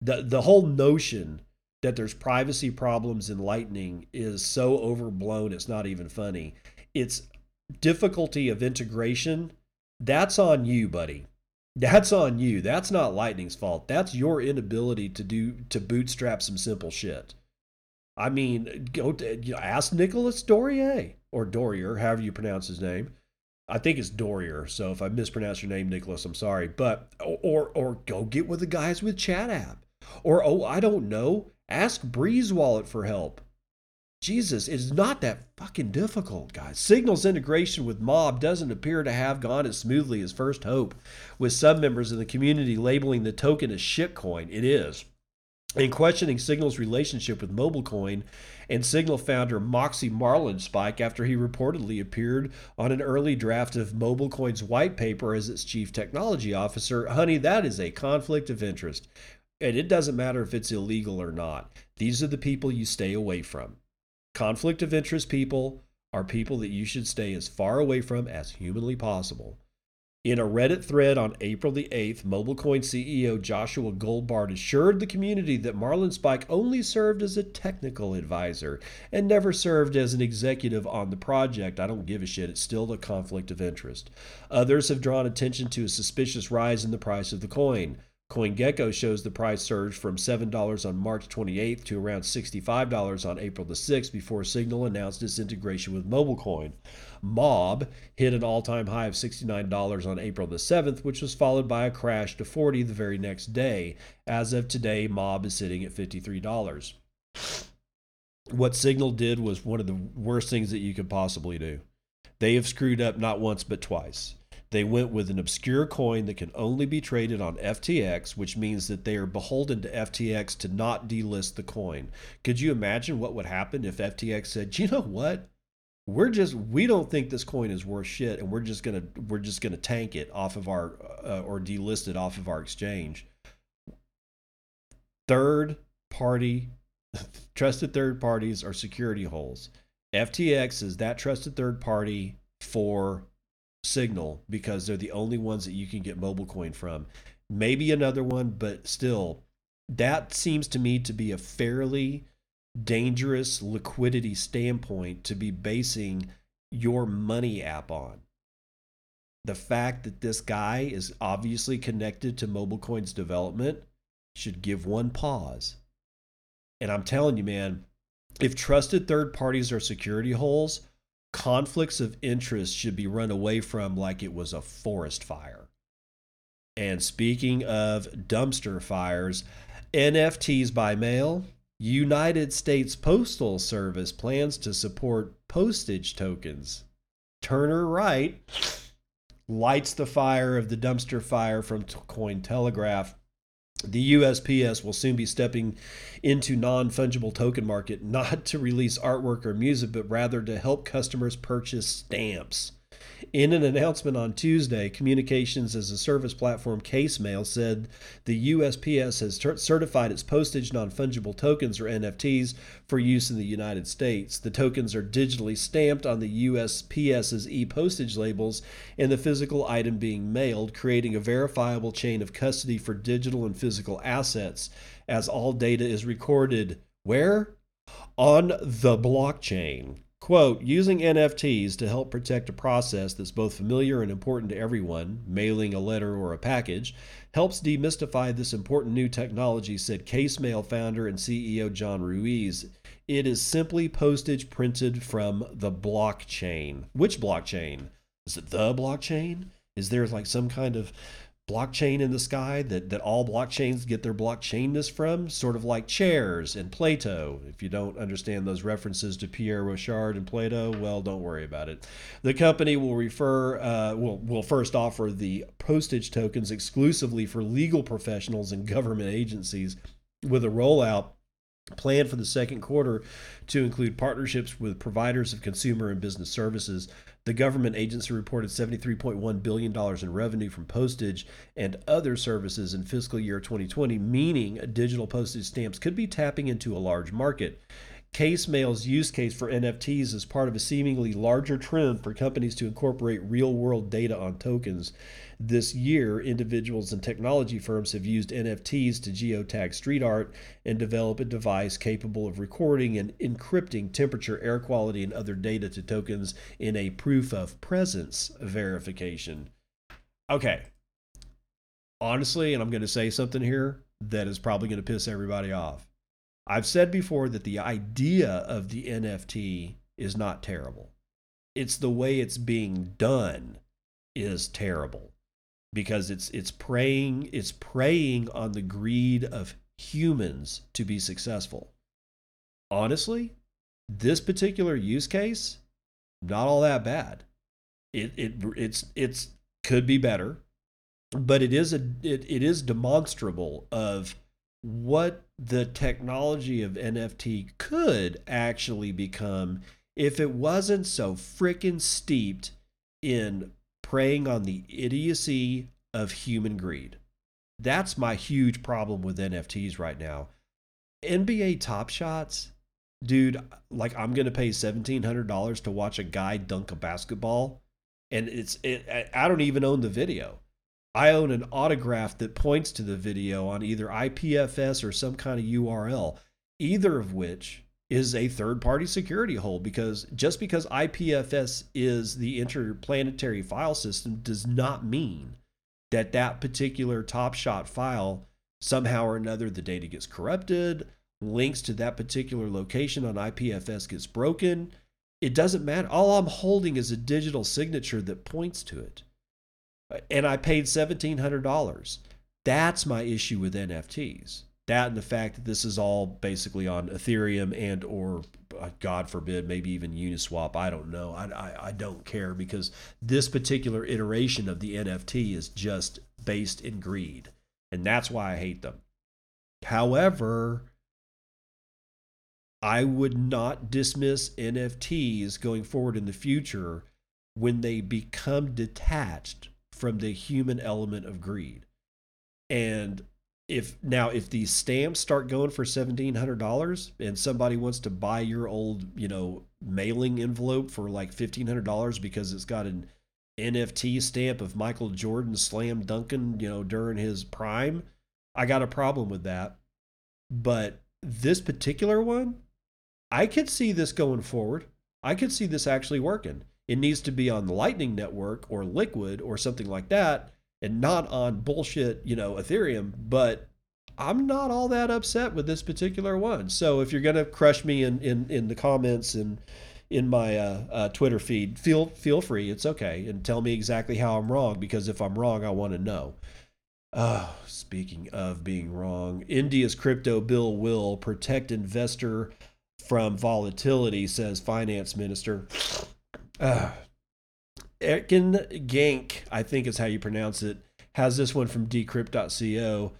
The the whole notion that there's privacy problems in Lightning is so overblown. It's not even funny. It's difficulty of integration, that's on you, buddy. That's on you. That's not Lightning's fault. That's your inability to do to bootstrap some simple shit. I mean, go to, you know, ask Nicholas Dorier or Dorier, however you pronounce his name. I think it's Dorier. So if I mispronounce your name, Nicholas, I'm sorry. But or or go get with the guys with Chat app. Or oh, I don't know. Ask Breeze Wallet for help. Jesus, it's not that fucking difficult, guys. Signal's integration with Mob doesn't appear to have gone as smoothly as first hope, with some members of the community labeling the token as shitcoin. It is. In questioning Signal's relationship with MobileCoin and Signal founder Moxie Marlinspike after he reportedly appeared on an early draft of MobileCoin's white paper as its chief technology officer, honey, that is a conflict of interest. And it doesn't matter if it's illegal or not. These are the people you stay away from. Conflict of interest people are people that you should stay as far away from as humanly possible. In a Reddit thread on April the 8th, MobileCoin CEO Joshua Goldbard assured the community that Marlinspike only served as a technical advisor and never served as an executive on the project. I don't give a shit. It's still a conflict of interest. Others have drawn attention to a suspicious rise in the price of the coin. CoinGecko shows the price surge from $7 on March 28th to around $65 on April the 6th before Signal announced its integration with MobileCoin. Mob hit an all-time high of $69 on April the 7th, which was followed by a crash to 40 the very next day. As of today, Mob is sitting at $53. What Signal did was one of the worst things that you could possibly do. They have screwed up not once but twice. They went with an obscure coin that can only be traded on FTX, which means that they are beholden to FTX to not delist the coin. Could you imagine what would happen if FTX said, "You know what? We're just we don't think this coin is worth shit, and we're just gonna we're just gonna tank it off of our uh, or delist it off of our exchange." Third party, trusted third parties are security holes. FTX is that trusted third party for Signal because they're the only ones that you can get mobile coin from. Maybe another one, but still, that seems to me to be a fairly dangerous liquidity standpoint to be basing your money app on. The fact that this guy is obviously connected to MobileCoin's development should give one pause. And I'm telling you, man, if trusted third parties are security holes, conflicts of interest should be run away from like it was a forest fire. And speaking of dumpster fires, NFTs by mail, United States Postal Service plans to support postage tokens. Turner Wright lights the fire of the dumpster fire from Cointelegraph the USPS will soon be stepping into non-fungible token market not to release artwork or music but rather to help customers purchase stamps. In an announcement on Tuesday, Communications as a Service platform Casemail said the USPS has ter- certified its postage non fungible tokens or NFTs for use in the United States. The tokens are digitally stamped on the USPS's e postage labels and the physical item being mailed, creating a verifiable chain of custody for digital and physical assets as all data is recorded. Where? On the blockchain. Quote, using NFTs to help protect a process that's both familiar and important to everyone, mailing a letter or a package, helps demystify this important new technology, said Casemail founder and CEO John Ruiz. It is simply postage printed from the blockchain. Which blockchain? Is it the blockchain? Is there like some kind of blockchain in the sky that, that all blockchains get their blockchainness from, sort of like chairs and Plato. If you don't understand those references to Pierre Rochard and Plato, well, don't worry about it. The company will refer uh, will will first offer the postage tokens exclusively for legal professionals and government agencies, with a rollout planned for the second quarter to include partnerships with providers of consumer and business services. The government agency reported $73.1 billion in revenue from postage and other services in fiscal year 2020, meaning digital postage stamps could be tapping into a large market. Casemail's use case for NFTs is part of a seemingly larger trend for companies to incorporate real world data on tokens. This year, individuals and technology firms have used NFTs to geotag street art and develop a device capable of recording and encrypting temperature, air quality, and other data to tokens in a proof of presence verification. Okay. Honestly, and I'm going to say something here that is probably going to piss everybody off I've said before that the idea of the NFT is not terrible. It's the way it's being done is terrible because it's it's preying it's preying on the greed of humans to be successful. Honestly, this particular use case not all that bad. It it it's it's could be better, but it is a it, it is demonstrable of what the technology of NFT could actually become if it wasn't so freaking steeped in preying on the idiocy of human greed. That's my huge problem with NFTs right now. NBA Top Shots, dude, like I'm going to pay $1,700 to watch a guy dunk a basketball and it's it, I don't even own the video. I own an autograph that points to the video on either IPFS or some kind of URL, either of which is a third party security hole because just because IPFS is the interplanetary file system does not mean that that particular Top Shot file somehow or another the data gets corrupted, links to that particular location on IPFS gets broken. It doesn't matter. All I'm holding is a digital signature that points to it. And I paid $1,700. That's my issue with NFTs that and the fact that this is all basically on Ethereum and or uh, God forbid maybe even Uniswap. I don't know. I, I, I don't care because this particular iteration of the NFT is just based in greed, and that's why I hate them. However, I would not dismiss NFTs going forward in the future when they become detached from the human element of greed. And if now if these stamps start going for seventeen hundred dollars and somebody wants to buy your old you know mailing envelope for like fifteen hundred dollars because it's got an NFT stamp of Michael Jordan slam dunking you know during his prime, I got a problem with that. But this particular one, I could see this going forward. I could see this actually working. It needs to be on the Lightning Network or Liquid or something like that and not on bullshit, you know, Ethereum, but I'm not all that upset with this particular one. So if you're gonna crush me in in, in the comments and in my uh, uh, Twitter feed, feel feel free. It's okay, and tell me exactly how I'm wrong because if I'm wrong, I want to know. Uh, speaking of being wrong, India's crypto bill will protect investor from volatility, says finance minister. Uh, Ekin Gank, I think is how you pronounce it, has this one from decrypt.co.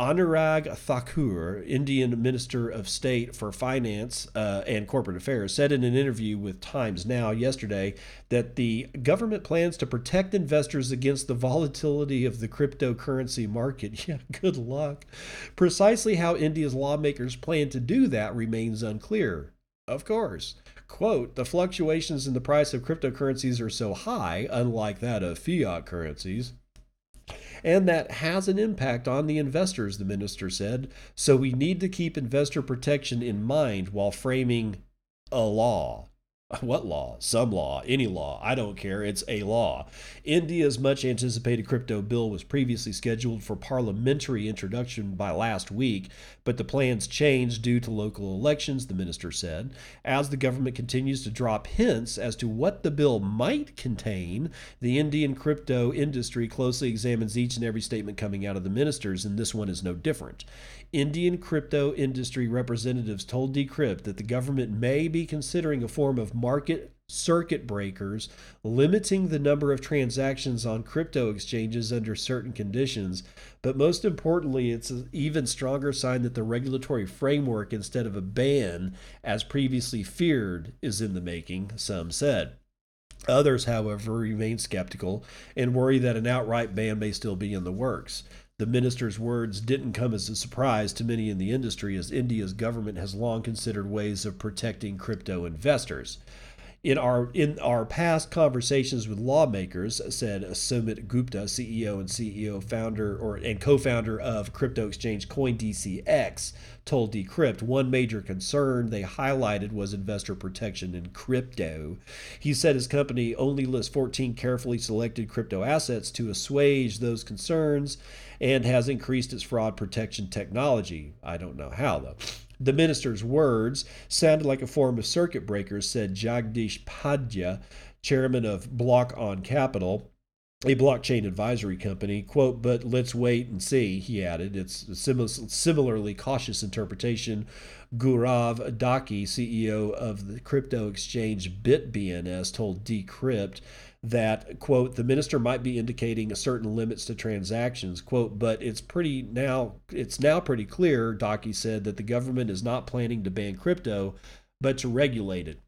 Anurag Thakur, Indian Minister of State for Finance uh, and Corporate Affairs, said in an interview with Times Now yesterday that the government plans to protect investors against the volatility of the cryptocurrency market. Yeah, good luck. Precisely how India's lawmakers plan to do that remains unclear. Of course quote, the fluctuations in the price of cryptocurrencies are so high, unlike that of fiat currencies, and that has an impact on the investors, the minister said. So we need to keep investor protection in mind while framing a law. What law? Some law, any law. I don't care. It's a law. India's much anticipated crypto bill was previously scheduled for parliamentary introduction by last week, but the plans changed due to local elections, the minister said. As the government continues to drop hints as to what the bill might contain, the Indian crypto industry closely examines each and every statement coming out of the ministers, and this one is no different. Indian crypto industry representatives told Decrypt that the government may be considering a form of market circuit breakers, limiting the number of transactions on crypto exchanges under certain conditions. But most importantly, it's an even stronger sign that the regulatory framework, instead of a ban, as previously feared, is in the making, some said. Others, however, remain skeptical and worry that an outright ban may still be in the works. The minister's words didn't come as a surprise to many in the industry, as India's government has long considered ways of protecting crypto investors. In our in our past conversations with lawmakers, said Sumit Gupta, CEO and CEO founder or and co-founder of crypto exchange CoinDCX, told Decrypt one major concern they highlighted was investor protection in crypto. He said his company only lists 14 carefully selected crypto assets to assuage those concerns and has increased its fraud protection technology. I don't know how though. The minister's words sounded like a form of circuit breakers, said Jagdish Padya, chairman of Block on Capital, a blockchain advisory company. Quote, but let's wait and see, he added. It's a sim- similarly cautious interpretation. Gaurav Dahake, CEO of the crypto exchange BitBNS, told Decrypt that quote the minister might be indicating a certain limits to transactions quote but it's pretty now it's now pretty clear Dahake said that the government is not planning to ban crypto but to regulate it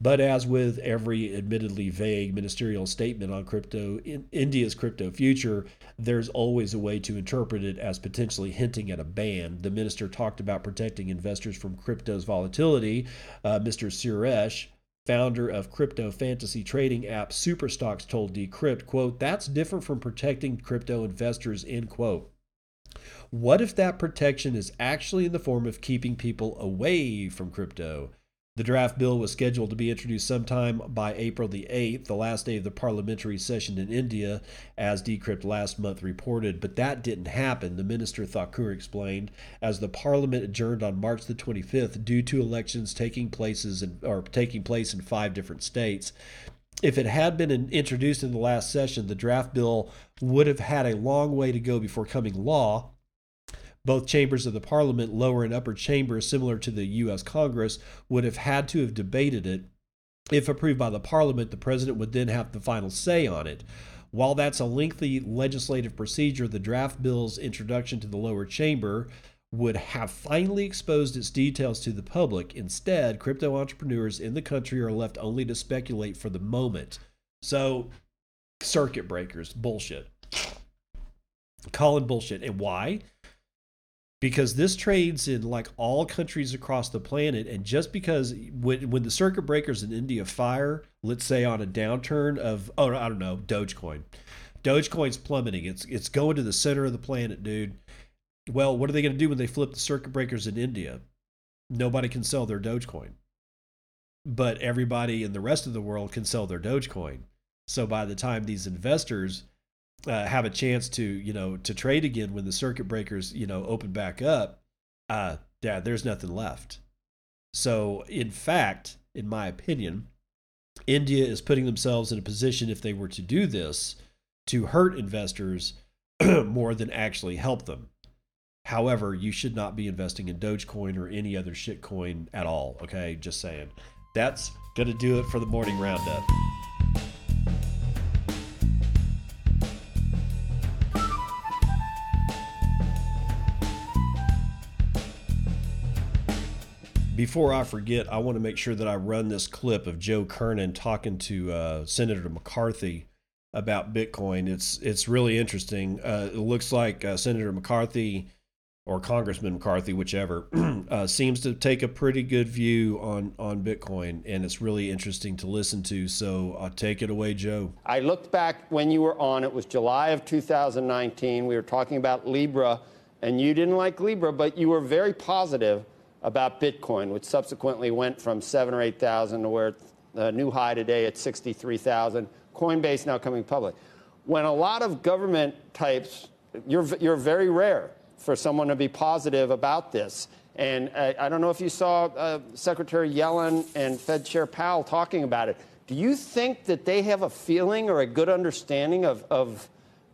but as with every admittedly vague ministerial statement on crypto in India's crypto future there's always a way to interpret it as potentially hinting at a ban the minister talked about protecting investors from crypto's volatility uh, Mr. Suresh founder of crypto fantasy trading app Superstocks, told Decrypt, quote, that's different from protecting crypto investors, end quote. What if that protection is actually in the form of keeping people away from crypto? The draft bill was scheduled to be introduced sometime by April the 8th, the last day of the parliamentary session in India, as Decrypt last month reported, but that didn't happen, the minister Thakur explained, as the parliament adjourned on March the 25th due to elections taking places in, or taking place in five different states. If it had been introduced in the last session, the draft bill would have had a long way to go before coming law both chambers of the parliament, lower and upper chamber, similar to the U.S. Congress, would have had to have debated it. If approved by the parliament, the president would then have the final say on it. While that's a lengthy legislative procedure, the draft bill's introduction to the lower chamber would have finally exposed its details to the public. Instead, crypto entrepreneurs in the country are left only to speculate for the moment. So, circuit breakers, bullshit. Calling bullshit. And why? Because this trades in like all countries across the planet and just because when, when the circuit breakers in india fire let's say on a downturn of oh i don't know dogecoin. Dogecoin's plummeting. It's it's going to the center of the planet dude. Well what are they going to do when they flip the circuit breakers in india? Nobody can sell their dogecoin. But everybody in the rest of the world can sell their dogecoin. So by the time these investors uh, have a chance to you know to trade again when the circuit breakers you know open back up, uh, yeah, there's nothing left. So in fact, in my opinion, India is putting themselves in a position if they were to do this to hurt investors more than actually help them. However, you should not be investing in Dogecoin or any other shitcoin at all. Okay, just saying. That's gonna do it for the morning roundup. Before I forget, I want to make sure that I run this clip of Joe Kernan talking to uh, Senator McCarthy about Bitcoin. It's it's really interesting. Uh, it looks like uh, Senator McCarthy or Congressman McCarthy, whichever, uh, seems to take a pretty good view on on Bitcoin, and it's really interesting to listen to. So I'll take it away, Joe. I looked back when you were on. It was July of 2019. We were talking about Libra, and you didn't like Libra, but you were very positive about Bitcoin, which subsequently went from seven or 8,000 to where the new high today at 63,000. Coinbase now coming public. When a lot of government types, you're, you're very rare for someone to be positive about this. And I, I don't know if you saw uh, Secretary Yellen and Fed Chair Powell talking about it. Do you think that they have a feeling or a good understanding of, of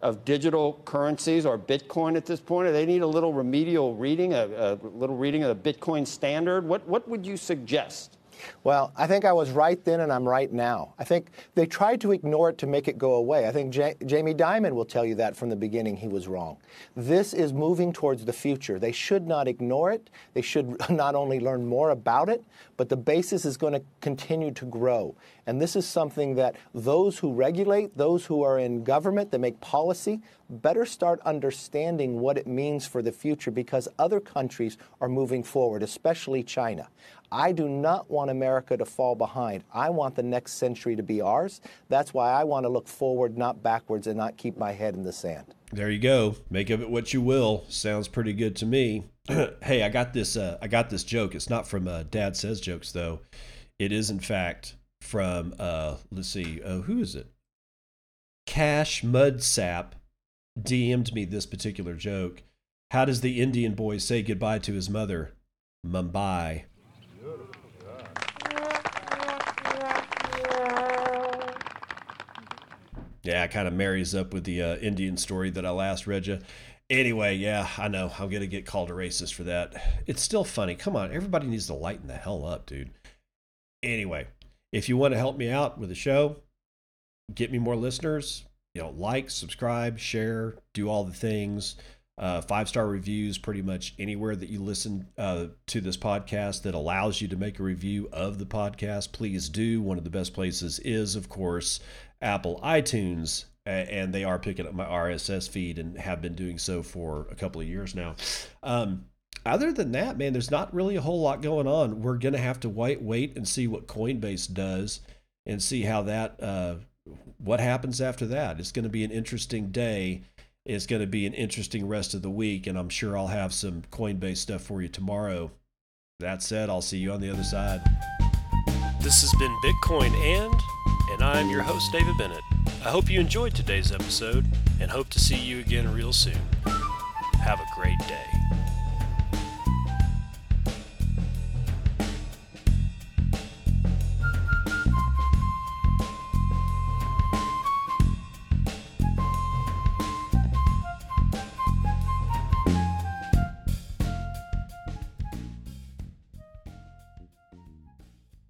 of digital currencies or Bitcoin at this point? Do they need a little remedial reading, a, a little reading of the Bitcoin standard? What, what would you suggest? Well, I think I was right then and I'm right now. I think they tried to ignore it to make it go away. I think Jamie Dimon will tell you that from the beginning he was wrong. This is moving towards the future. They should not ignore it. They should not only learn more about it, but the basis is going to continue to grow. And this is something that those who regulate, those who are in government that make policy, better start understanding what it means for the future because other countries are moving forward, especially China. I do not want America to fall behind. I want the next century to be ours. That's why I want to look forward, not backwards, and not keep my head in the sand. There you go. Make of it what you will. Sounds pretty good to me. hey, I got this. Uh, I got this joke. It's not from uh, Dad says jokes though. It is in fact from. Uh, let's see. Uh, who is it? Cash Mudsap DM'd me this particular joke. How does the Indian boy say goodbye to his mother? Mumbai. Yeah, it kind of marries up with the uh, Indian story that I last read you. Anyway, yeah, I know. I'm going to get called a racist for that. It's still funny. Come on, everybody needs to lighten the hell up, dude. Anyway, if you want to help me out with the show, get me more listeners, you know, like, subscribe, share, do all the things uh, five star reviews pretty much anywhere that you listen uh, to this podcast that allows you to make a review of the podcast. Please do. One of the best places is, of course, Apple iTunes, and they are picking up my RSS feed and have been doing so for a couple of years now. Um, other than that, man, there's not really a whole lot going on. We're gonna have to wait, wait and see what Coinbase does, and see how that, uh, what happens after that. It's going to be an interesting day. It's going to be an interesting rest of the week, and I'm sure I'll have some Coinbase stuff for you tomorrow. That said, I'll see you on the other side. This has been Bitcoin and, and I'm your host, David Bennett. I hope you enjoyed today's episode and hope to see you again real soon. Have a great day.